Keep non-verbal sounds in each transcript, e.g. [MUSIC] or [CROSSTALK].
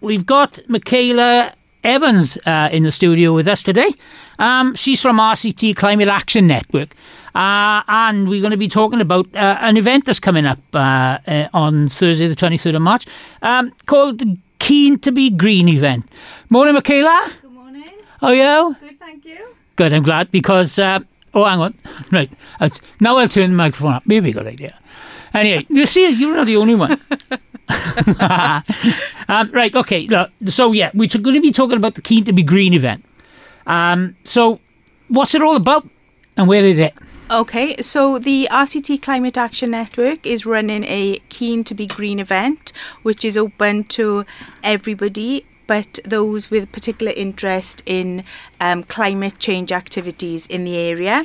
We've got Michaela Evans uh, in the studio with us today. Um, she's from RCT Climate Action Network. Uh, and we're going to be talking about uh, an event that's coming up uh, uh, on Thursday, the 23rd of March, um, called the Keen to Be Green event. Morning, Michaela. Good morning. How are you? Good, thank you. Good, I'm glad because. Uh, oh, hang on. [LAUGHS] Right. Now I'll turn the microphone up. Maybe a good idea. Anyway, you see, you're not the only one. [LAUGHS] [LAUGHS] um, right, okay. Look, so, yeah, we're going to be talking about the Keen to Be Green event. Um, so, what's it all about and where is it? Okay, so the RCT Climate Action Network is running a Keen to Be Green event, which is open to everybody but those with particular interest in um, climate change activities in the area.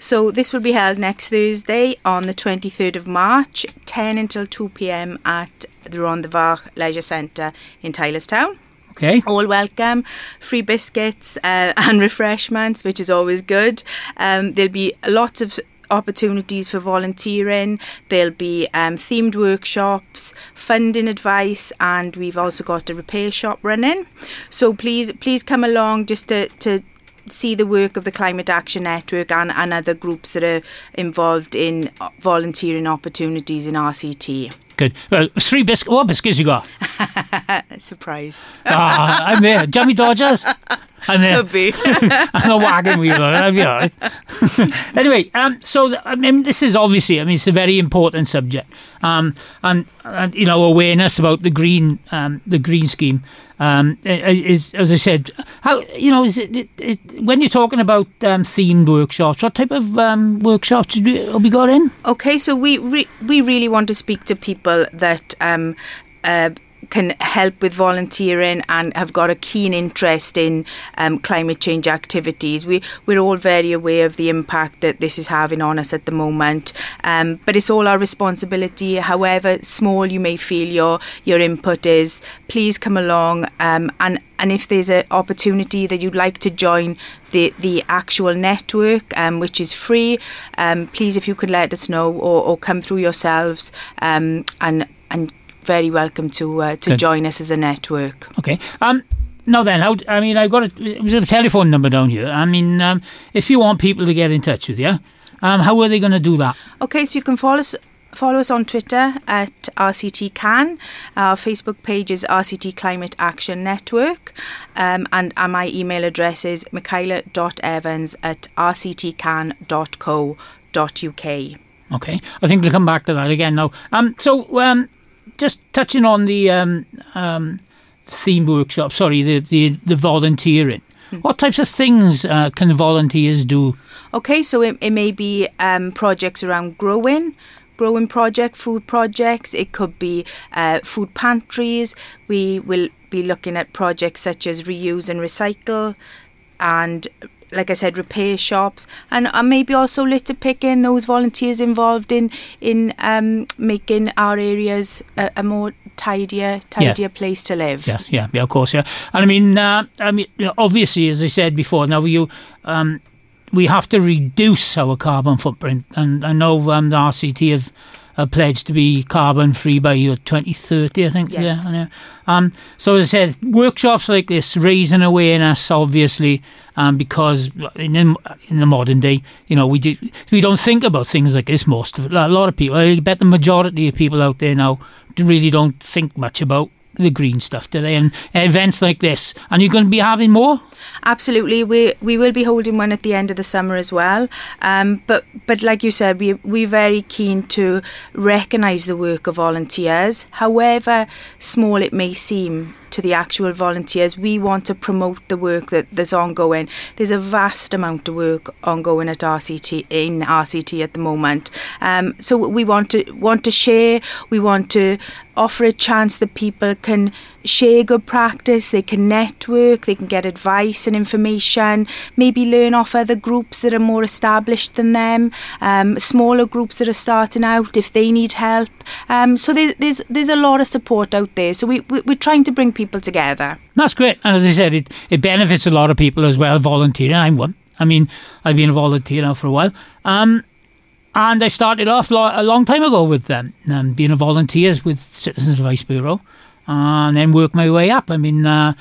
So this will be held next Thursday on the 23rd of March, 10 until 2 pm at the Rhondda Fach Leisure Centre in Tylorstown. Okay. All welcome, free biscuits uh, and refreshments, which is always good. Um, there'll be lots of opportunities for volunteering. There'll be um, themed workshops, funding advice, and we've also got a repair shop running. So please, please come along just to, to see the work of the Climate Action Network and, and other groups that are involved in volunteering opportunities in RCT. Good. Well, three biscuits. What biscuits you got? [LAUGHS] Surprise. Ah, I'm there. Jammie Dodgers. [LAUGHS] I'm there. Could be. [LAUGHS] I'm a wagon wheel. I'll be all right. [LAUGHS] anyway, um, so I mean, this is obviously, I mean, it's a very important subject, um, and, and you know, awareness about the green, um, the green scheme. Um, is as I said, how you know, is it, it, it when you're talking about um, themed workshops? What type of um, workshops have we got in? Okay, so we re- we really want to speak to people that um, uh, can help with volunteering and have got a keen interest in um, climate change activities. We, we're all very aware of the impact that this is having on us at the moment, um, but it's all our responsibility. However small you may feel your, your input is, please come along um, and and if there's an opportunity that you'd like to join the the actual network, um, which is free, um, please if you could let us know or, or come through yourselves um, and and very welcome to uh, to Good. join us as a network. Okay. Um. Now then, how? I mean, I've got a, a telephone number down here. I mean, um, if you want people to get in touch with you, um, how are they going to do that? Okay, so you can follow us follow us on Twitter at RCT Can. Our Facebook page is RCT Climate Action Network. Um, and, and my email address is michaela.evans at rctcan.co.uk. Okay, I think we'll come back to that again now. Um, so um, just touching on the um, um, theme workshop. Sorry, the the, the volunteering. Hmm. What types of things uh, can volunteers do? Okay, so it, it may be um, projects around growing, growing project, food projects. It could be uh, food pantries. We will be looking at projects such as reuse and recycle, and like I said, repair shops, and, and maybe also litter picking. Those volunteers involved in in um, making our areas a, a more tidier, tidier yeah. place to live. Yes, yeah, yeah, of course, yeah. And I mean, uh, I mean, obviously, as I said before, now you. Um, we have to reduce our carbon footprint, and I know um, the RCT have a pledge to be carbon free by year 2030, I think. Yes. Yeah. Um, so, as I said, workshops like this raising awareness, obviously, um, because in, in the modern day, you know, we do, we don't think about things like this. Most of a lot of people, I bet the majority of people out there now really don't think much about the green stuff, do they? And events like this, and you're going to be having more. Absolutely, we we will be holding one at the end of the summer as well. Um, but but like you said, we we're very keen to recognise the work of volunteers, however small it may seem to the actual volunteers. We want to promote the work that there's ongoing. There's a vast amount of work ongoing at RCT in RCT at the moment. Um, so we want to want to share. We want to offer a chance that people can share good practice. They can network. They can get advice and information. Maybe learn off other groups that are more established than them. Um, smaller groups that are starting out if they need help. Um, so there, there's there's a lot of support out there. So we, we we're trying to bring people people together. That's great. And as I said, it, it benefits a lot of people as well, volunteering. I'm one. I mean, I've been a volunteer now for a while. Um, and I started off lo- a long time ago with them, um, being a volunteer with Citizens Advice Bureau. And then work my way up. I mean, uh,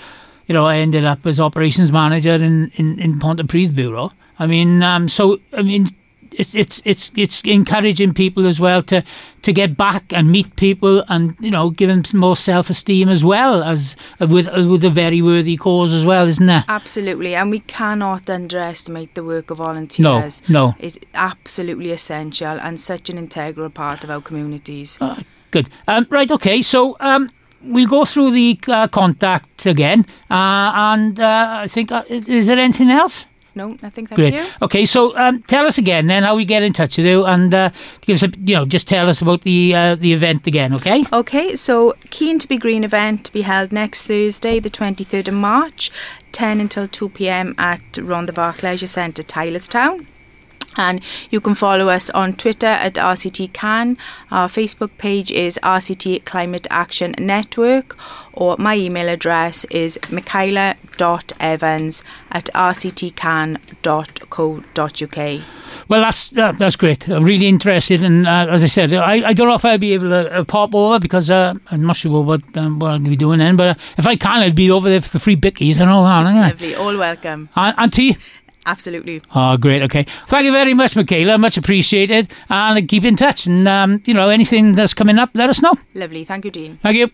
you know, I ended up as operations manager in in, in Pontypridd Bureau. I mean, um, so I mean, it's it's it's it's encouraging people as well to to get back and meet people and you know give them some more self esteem as well as uh, with uh, with a very worthy cause as well, isn't there? Absolutely, and we cannot underestimate the work of volunteers. No, no, it's absolutely essential and such an integral part of our communities. Uh, good, um, right? Okay, so. Um, we'll go through the uh, contact again, uh, and uh, I think is there anything else? No, nothing. Thank Great. you. Okay, so um, tell us again then how we get in touch with you, and uh, give us a, you know just tell us about the uh, the event again. Okay. Okay, so keen to be green event to be held next Thursday, the twenty third of March, ten until two p.m. at Rhondda Fach Leisure Centre, Tylorstown. And you can follow us on Twitter at RCT Can. Our Facebook page is RCT Climate Action Network, or my email address is michaela.evans at rctcan.co.uk. Well, that's that, that's great. I'm really interested, and uh, as I said, I, I don't know if I'll be able to uh, pop over because uh, I'm not sure what um, what I'll be doing then. But uh, if I can, I'll be over there for the free bickies and all that. Lovely, all welcome. Tea. Absolutely. Oh, great. Okay. Thank you very much, Michaela. Much appreciated. And keep in touch. And, um, you know, anything that's coming up, let us know. Lovely. Thank you, Dene. Thank you.